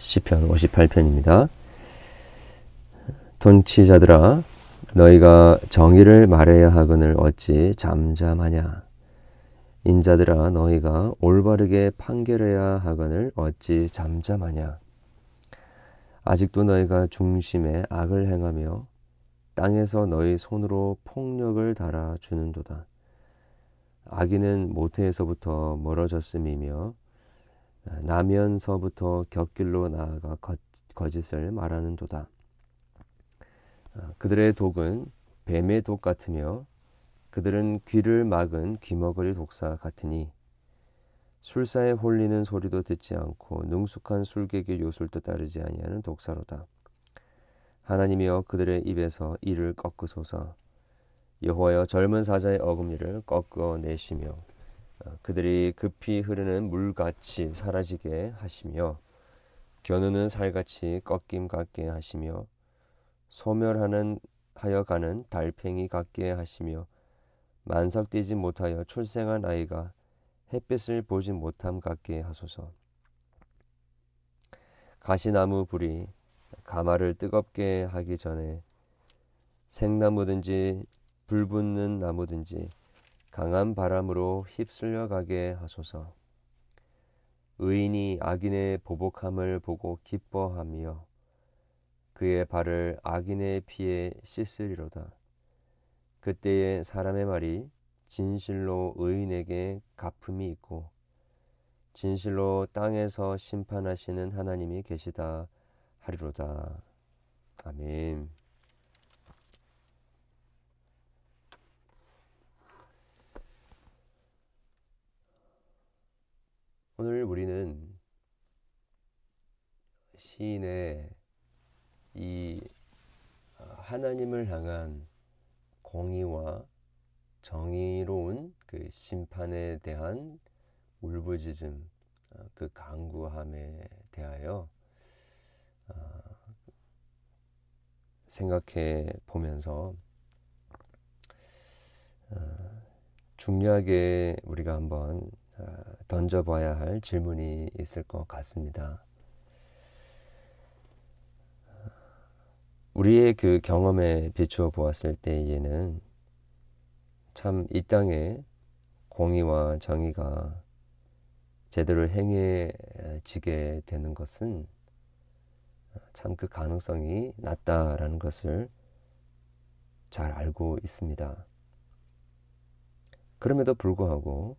시편 58편입니다. 통치자들아 너희가 정의를 말해야 하거늘 어찌 잠잠하냐? 인자들아 너희가 올바르게 판결해야 하거늘 어찌 잠잠하냐? 아직도 너희가 중심에 악을 행하며 땅에서 너희 손으로 폭력을 달아 주는도다. 악인은 모태에서부터 멀어졌음이며 나면서부터 곁길로 나아가 거짓을 말하는 도다. 아, 그들의 독은 뱀의 독 같으며 그들은 귀를 막은 귀머거리 독사 같으니 술사에 홀리는 소리도 듣지 않고 능숙한 술객의 요술도 따르지 아니하는 독사로다. 하나님이여 그들의 입에서 이를 꺾으소서 여호와여 젊은 사자의 어금니를 꺾어 내시며 어, 그들이 급히 흐르는 물같이 사라지게 하시며 겨누는 살같이 꺾임 같게 하시며 소멸하는 하여 가는 달팽이 같게 하시며 만석되지 못하여 출생한 아이가 햇빛을 보지 못함 같게 하소서. 가시나무 불이 가마를 뜨겁게 하기 전에 생나무든지 불 붙는 나무든지 강한 바람으로 휩쓸려 가게 하소서. 의인이 악인의 보복함을 보고 기뻐하며 그의 발을 악인의 피에 씻으리로다. 그때에 사람의 말이 진실로 의인에게 갚음이 있고 진실로 땅에서 심판하시는 하나님이 계시다 하리로다. 아멘. 오늘 우리는 시인의 이 어, 하나님을 향한 공의와 정의로운 그 심판에 대한 울부짖음, 어, 그 강구함에 대하여 어, 생각해 보면서 중요하게 우리가 한번 던져봐야 할 질문이 있을 것 같습니다. 우리의 그 경험에 비추어 보았을 때에는 참 이 땅에 공의와 정의가 제대로 행해지게 되는 것은 참 그 가능성이 낮다라는 것을 잘 알고 있습니다. 그럼에도 불구하고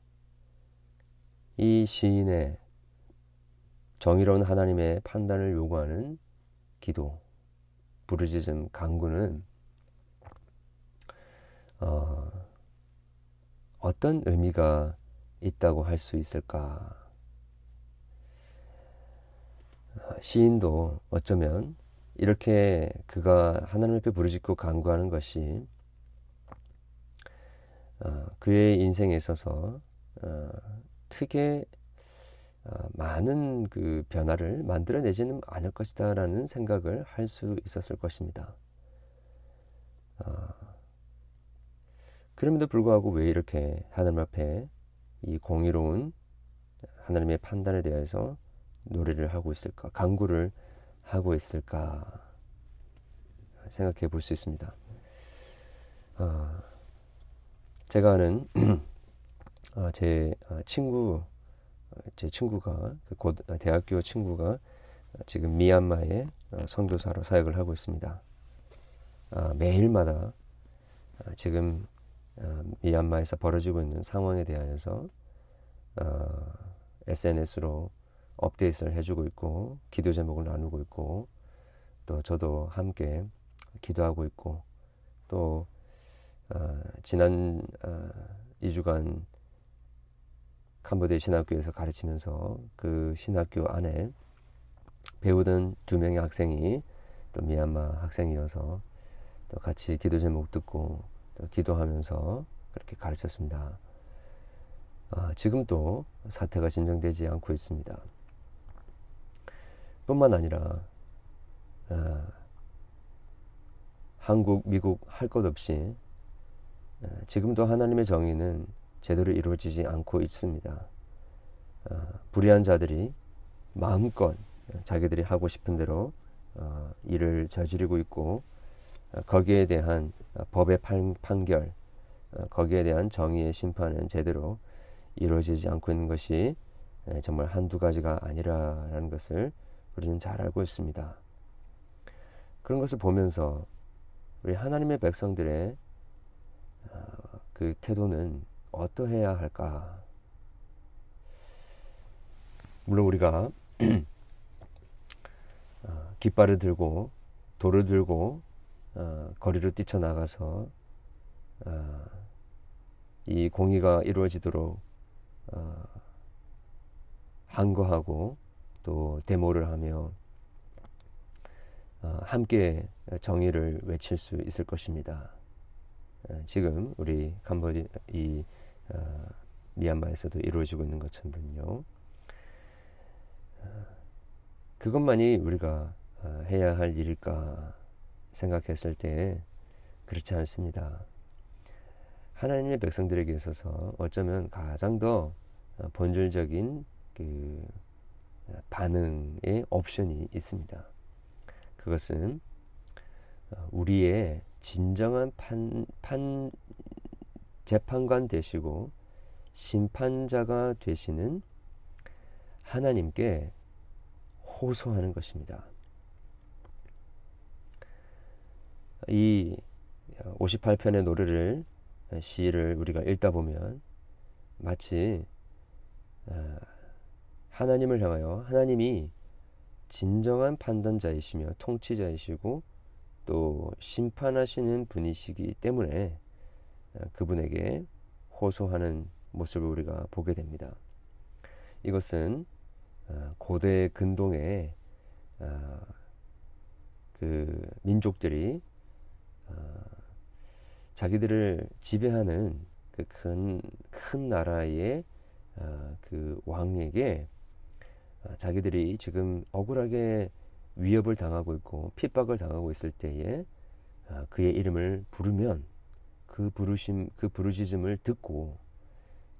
이 시인의 정의로운 하나님의 판단을 요구하는 기도, 부르짖음, 강구는 어, 어떤 의미가 있다고 할 수 있을까? 시인도 어쩌면 이렇게 그가 하나님 앞에 부르짖고 간구하는 것이 어, 그의 인생에 있어서 어, 크게 어, 많은 그 변화를 만들어내지는 않을 것이다라는 생각을 할 수 있었을 것입니다. 어, 그럼에도 불구하고 왜 이렇게 하나님 앞에 이 공의로운 하나님의 판단에 대해서 노래를 하고 있을까, 강구를 하고 있을까 생각해 볼 수 있습니다. 어, 제가 아는 어, 제 어, 친구 어, 제 친구가 그 대학교 친구가 지금 미얀마에 선교사로 사역을 하고 있습니다. 매일마다 지금 미얀마에서 벌어지고 있는 상황에 대하여서 SNS로 업데이트를 해주고 있고 기도 제목을 나누고 있고 또 저도 함께 기도하고 있고 또 지난 2주간 캄보디아 신학교에서 가르치면서 그 신학교 안에 배우던 두 명의 학생이 또 미얀마 학생이어서 또 같이 기도 제목 듣고 또 기도하면서 그렇게 가르쳤습니다. 아, 지금 도 사태가 진정되지 않고 있습니다. 뿐만 아니라 아, 한국, 미국 할 것 없이 아, 지금도 하나님의 정의는 제대로 이루어지지 않고 있습니다. 어, 불의한 자들이 마음껏 자기들이 하고 싶은 대로 어, 일을 저지르고 있고 어, 거기에 대한 어, 법의 판, 판결, 어, 거기에 대한 정의의 심판은 제대로 이루어지지 않고 있는 것이 예, 정말 한두 가지가 아니라는 것을 우리는 잘 알고 있습니다. 그런 것을 보면서 우리 하나님의 백성들의 어, 그 태도는 어떠해야 할까? 물론 우리가 어, 깃발을 들고 돌을 들고 어, 거리로 뛰쳐나가서 어, 이 공의가 이루어지도록 어, 항거하고 또 데모를 하며 어, 함께 정의를 외칠 수 있을 것입니다. 어, 지금 우리 캄보디 이 어, 미얀마에서도 이루어지고 있는 것처럼요. 어, 그것만이 우리가 어, 해야 할 일일까 생각했을 때 그렇지 않습니다. 하나님의 백성들에게 있어서 어쩌면 가장 더 어, 본질적인 그 반응의 옵션이 있습니다. 그것은 어, 우리의 진정한 판, 판 재판관 되시고 심판자가 되시는 하나님께 호소하는 것입니다. 이 58편의 노래를 시를 우리가 읽다 보면 마치 어, 하나님을 향하여 하나님이 진정한 판단자이시며 통치자이시고 또 심판하시는 분이시기 때문에 어, 그분에게 호소하는 모습을 우리가 보게 됩니다. 이것은 어, 고대 근동의 그 민족들이 자기들을 지배하는 그큰큰 나라의 그 왕에게 어, 자기들이 지금 억울하게 위협을 당하고 있고 핍박을 당하고 있을 때에 어, 그의 이름을 부르면 그 부르심 그 부르짖음을 듣고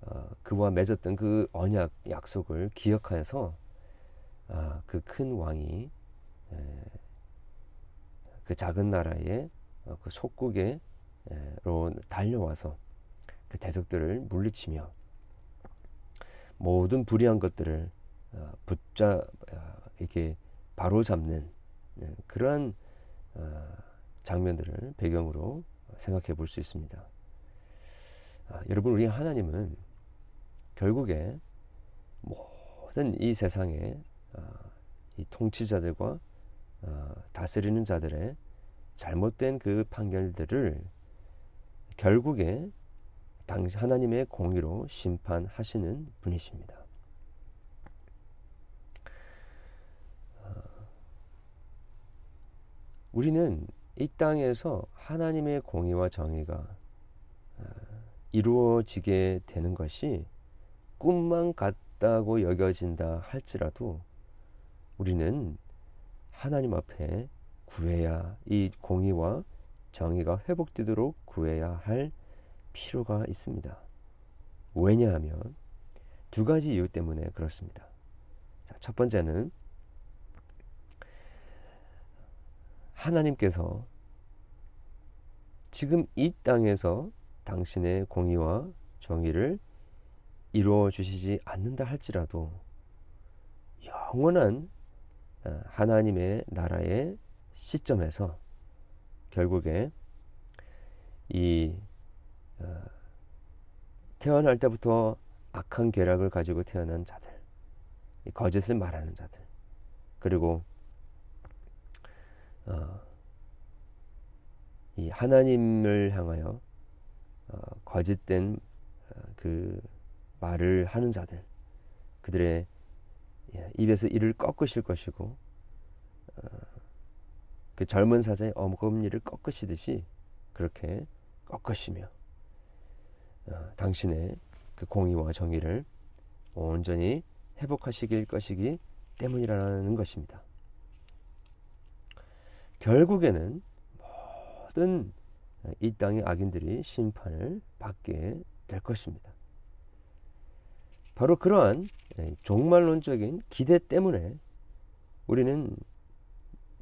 어, 그와 맺었던 그 언약 약속을 기억하여서 그큰 왕이 그 작은 나라의 그 속국에로 달려와서 그 대적들을 물리치며 모든 불의한 것들을 어, 붙자 어, 이렇게 바로 잡는 네, 그러한 어, 장면들을 배경으로 생각해 볼 수 있습니다. 아, 여러분 우리 하나님은 결국에 모든 이 세상의 이 통치자들과 다스리는 자들의 잘못된 그 판결들을 결국에 당시 하나님의 공의로 심판하시는 분이십니다. 우리는 이 땅에서 하나님의 공의와 정의가 어, 이루어지게 되는 것이 꿈만 같다고 여겨진다 할지라도 우리는 하나님 앞에 구해야 이 공의와 정의가 회복되도록 구해야 할 필요가 있습니다. 왜냐하면 두 가지 이유 때문에 그렇습니다. 자, 첫 번째는 하나님께서 지금 이 땅에서 당신의 공의와 정의를 이루어 주시지 않는다 할지라도 영원한 어, 하나님의 나라의 시점에서 결국에 이 어, 태어날 때부터 악한 계략을 가지고 태어난 자들, 거짓을 말하는 자들, 그리고 어, 이 하나님을 향하여 어, 거짓된 어, 그 말을 하는 자들 그들의 예, 입에서 이를 꺾으실 것이고 어, 그 젊은 사자의 어금니를 꺾으시듯이 그렇게 꺾으시며 어, 당신의 그 공의와 정의를 온전히 회복하시길 것이기 때문이라는 것입니다. 결국에는 모든 이 땅의 악인들이 심판을 받게 될 것입니다. 바로 그러한 종말론적인 기대 때문에 우리는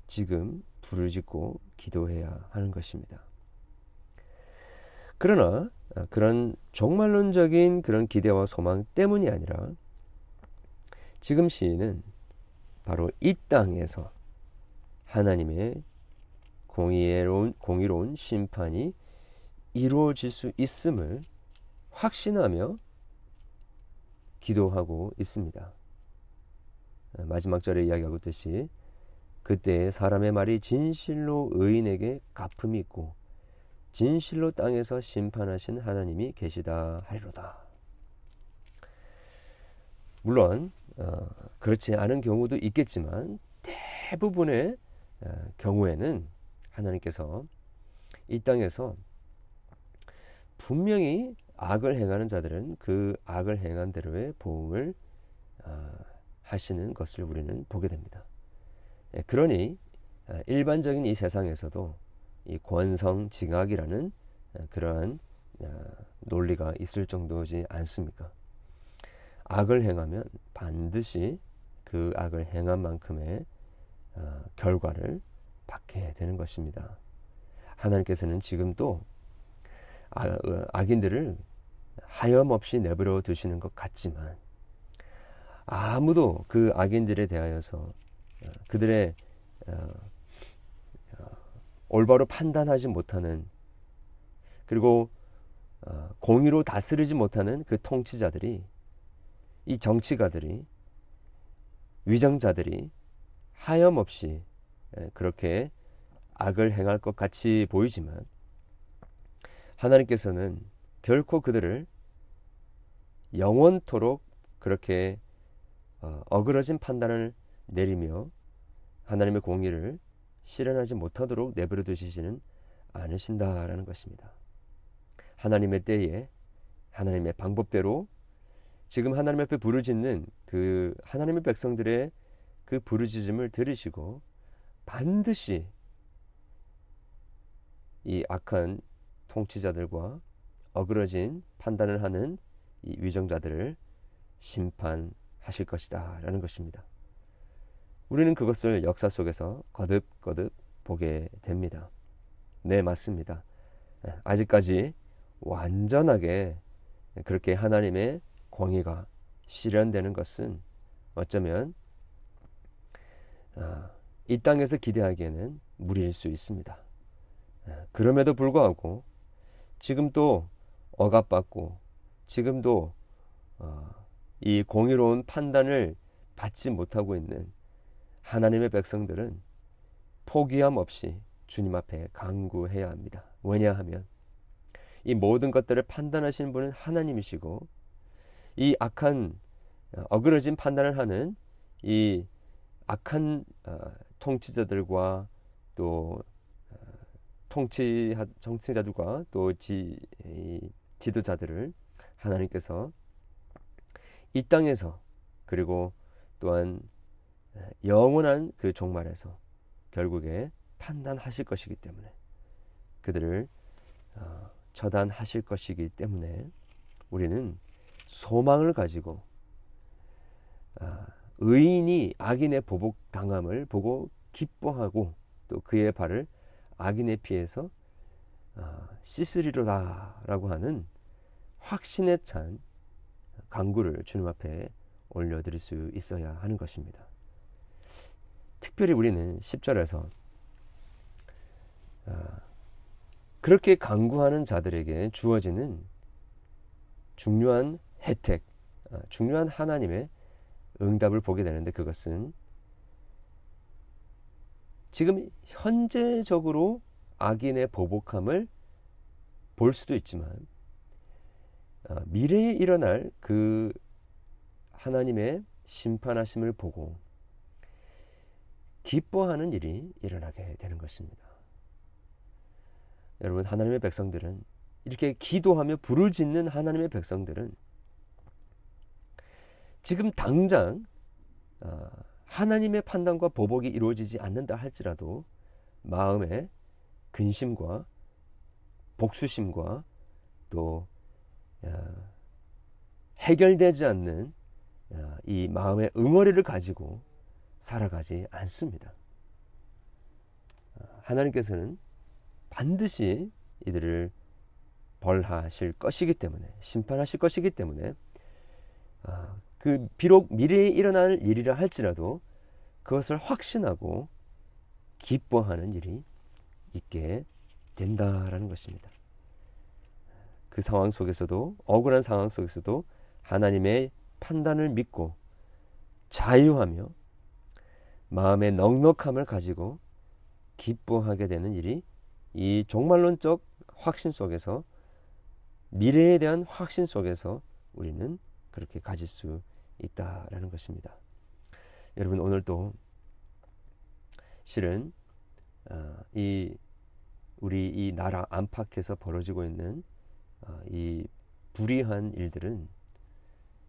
지금 부르짖고 기도해야 하는 것입니다. 그러나 아, 그런 종말론적인 그런 기대와 소망 때문이 아니라 지금 시인은 바로 이 땅에서 하나님의 공의로운, 공의로운 심판이 이루어질 수 있음을 확신하며 기도하고 있습니다. 마지막 절에 이야기하고 있듯이 그때 사람의 말이 진실로 의인에게 갚음이 있고 진실로 땅에서 심판하신 하나님이 계시다 하리로다. 물론 어, 그렇지 않은 경우도 있겠지만 대부분의 어, 경우에는 하나님께서 이 땅에서 분명히 악을 행하는 자들은 그 악을 행한 대로의 보응을 어, 하시는 것을 우리는 보게 됩니다. 예, 그러니 어, 일반적인 이 세상에서도 이 권성 징악이라는 어, 그러한 어, 논리가 있을 정도지 않습니까? 악을 행하면 반드시 그 악을 행한 만큼의 결과를 받게 되는 것입니다. 하나님께서는 지금도 악인들을 하염없이 내버려 두시는 것 같지만 아무도 그 악인들에 대하여서 그들의 올바로 판단하지 못하는 그리고 어, 공의로 다스리지 못하는 그 통치자들이 이 정치가들이 위정자들이 하염없이 예, 그렇게 악을 행할 것 같이 보이지만 하나님께서는 결코 그들을 영원토록 그렇게 어, 어그러진 판단을 내리며 하나님의 공의를 실현하지 못하도록 내버려 두시지는 않으신다라는 것입니다. 하나님의 때에 하나님의 방법대로 지금 하나님 앞에 부르짖는 그 하나님의 백성들의 그 부르짖음을 들으시고 반드시 이 악한 통치자들과 어그러진 판단을 하는 이 위정자들을 심판하실 것이다 라는 것입니다. 우리는 그것을 역사 속에서 거듭거듭 보게 됩니다. 네, 맞습니다. 네, 아직까지 완전하게 그렇게 하나님의 공의가 실현되는 것은 어쩌면 아, 이 땅에서 기대하기에는 무리일 수 있습니다. 네, 그럼에도 불구하고 지금 또 억압받고 지금도 어, 이 공의로운 판단을 받지 못하고 있는 하나님의 백성들은 포기함 없이 주님 앞에 강구해야 합니다. 왜냐하면 이 모든 것들을 판단하시는 분은 하나님이시고 이 악한 어, 어그러진 판단을 하는 이 악한 어, 통치자들과 또 어, 통치 정치자들과 또 지, 지도자들을 하나님께서 이 땅에서 그리고 또한 영원한 그 종말에서 결국에 판단하실 것이기 때문에 그들을 어, 처단하실 것이기 때문에 우리는 소망을 가지고 어, 의인이 악인의 보복 당함을 보고 기뻐하고 또 그의 발을 악인의 피해서 어, 씻으리로다라고 하는 확신에 찬 강구를 주님 앞에 올려드릴 수 있어야 하는 것입니다. 특별히 우리는 10절에서 아, 그렇게 강구하는 자들에게 주어지는 중요한 혜택, 아, 중요한 하나님의 응답을 보게 되는데 그것은 지금 현재적으로 악인의 보복함을 볼 수도 있지만 아, 미래에 일어날 그 하나님의 심판하심을 보고 기뻐하는 일이 일어나게 되는 것입니다. 여러분 하나님의 백성들은 이렇게 기도하며 부르짖는 하나님의 백성들은 지금 당장 아, 하나님의 판단과 보복이 이루어지지 않는다 할지라도 마음에 근심과 복수심과 또 해결되지 않는 이 마음의 응어리를 가지고 살아가지 않습니다. 하나님께서는 반드시 이들을 벌하실 것이기 때문에 심판하실 것이기 때문에 아, 그 비록 미래에 일어날 일이라 할지라도 그것을 확신하고 기뻐하는 일이 있게 된다라는 것입니다. 그 상황 속에서도 억울한 상황 속에서도 하나님의 판단을 믿고 자유하며 마음의 넉넉함을 가지고 기뻐하게 되는 일이 이 종말론적 확신 속에서 미래에 대한 확신 속에서 우리는 그렇게 가질 수 있다라는 것입니다. 여러분 오늘도 실은 어, 이 우리 이 나라 안팎에서 벌어지고 있는 어, 이 불의한 일들은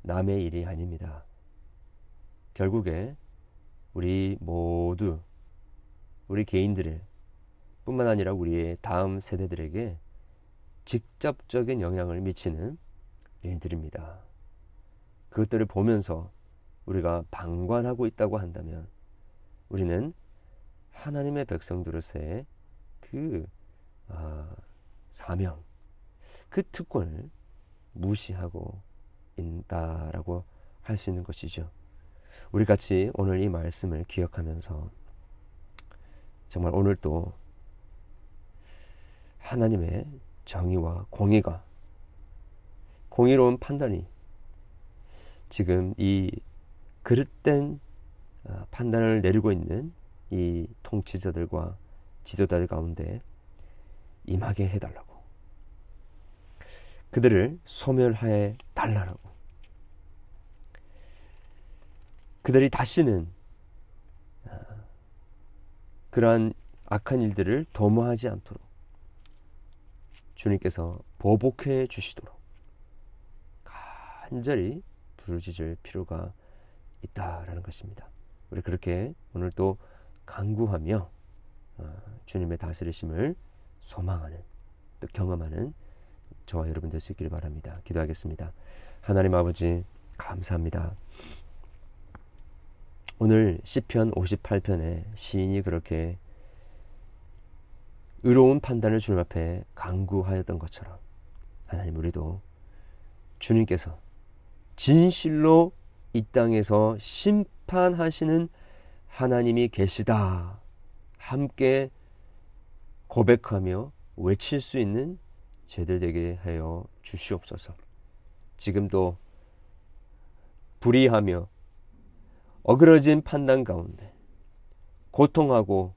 남의 일이 아닙니다. 결국에 우리 모두 우리 개인들의 뿐만 아니라 우리의 다음 세대들에게 직접적인 영향을 미치는 일들입니다. 그것들을 보면서 우리가 방관하고 있다고 한다면 우리는 하나님의 백성들로서의 그 아, 사명, 그 특권을 무시하고 있다라고 할 수 있는 것이죠. 우리 같이 오늘 이 말씀을 기억하면서 정말 오늘도 하나님의 정의와 공의가 공의로운 판단이 지금 이 그릇된 아, 판단을 내리고 있는 이 통치자들과 지도자들 가운데 임하게 해달라고. 그들을 소멸하여 달라라고. 그들이 다시는 아, 그러한 악한 일들을 도모하지 않도록 주님께서 보복해 주시도록 간절히 부르짖을 필요가 있다라는 것입니다. 우리 그렇게 오늘 또 간구하며 어, 주님의 다스리심을 소망하는 또 경험하는 저와 여러분 될 수 있기를 바랍니다. 기도하겠습니다. 하나님 아버지 감사합니다. 오늘 시편 58편에 시인이 그렇게 의로운 판단을 주님 앞에 강구하였던 것처럼 하나님 우리도 주님께서 진실로 이 땅에서 심판하시는 하나님이 계시다. 함께 고백하며 외칠 수 있는 제들 되게 하여 주시옵소서. 지금도 불의하며 어그러진 판단 가운데 고통하고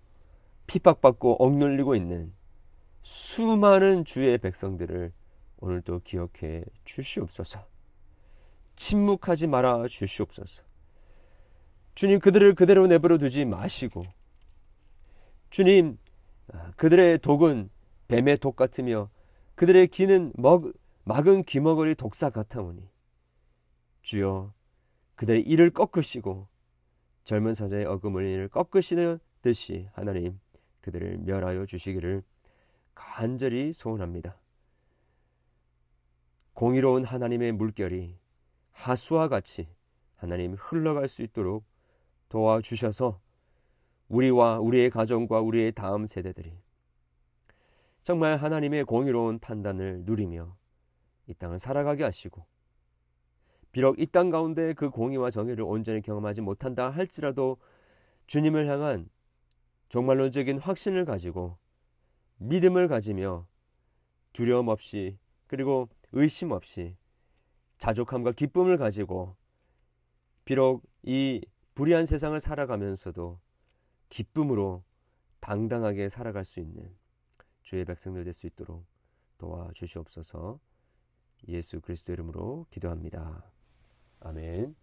핍박받고 억눌리고 있는 수많은 주의 백성들을 오늘도 기억해 주시옵소서. 침묵하지 말아 주시옵소서. 주님 그들을 그대로 내버려 두지 마시고 주님 아, 그들의 독은 뱀의 독 같으며 그들의 기는 먹, 막은 기머거리 독사 같아오니 주여 그들의 이를 꺾으시고 젊은 사자의 어금을 꺾으시는 듯이 하나님 그들을 멸하여 주시기를 간절히 소원합니다. 공의로운 하나님의 물결이 하수와 같이 하나님 흘러갈 수 있도록 도와주셔서 우리와 우리의 가정과 우리의 다음 세대들이 정말 하나님의 공의로운 판단을 누리며 이 땅을 살아가게 하시고 비록 이 땅 가운데 그 공의와 정의를 온전히 경험하지 못한다 할지라도 주님을 향한 종말론적인 확신을 가지고 믿음을 가지며 두려움 없이 그리고 의심 없이 자족함과 기쁨을 가지고 비록 이 불의한 세상을 살아가면서도 기쁨으로 당당하게 살아갈 수 있는 주의 백성들 될 수 있도록 도와주시옵소서 예수 그리스도 이름으로 기도합니다. 아멘.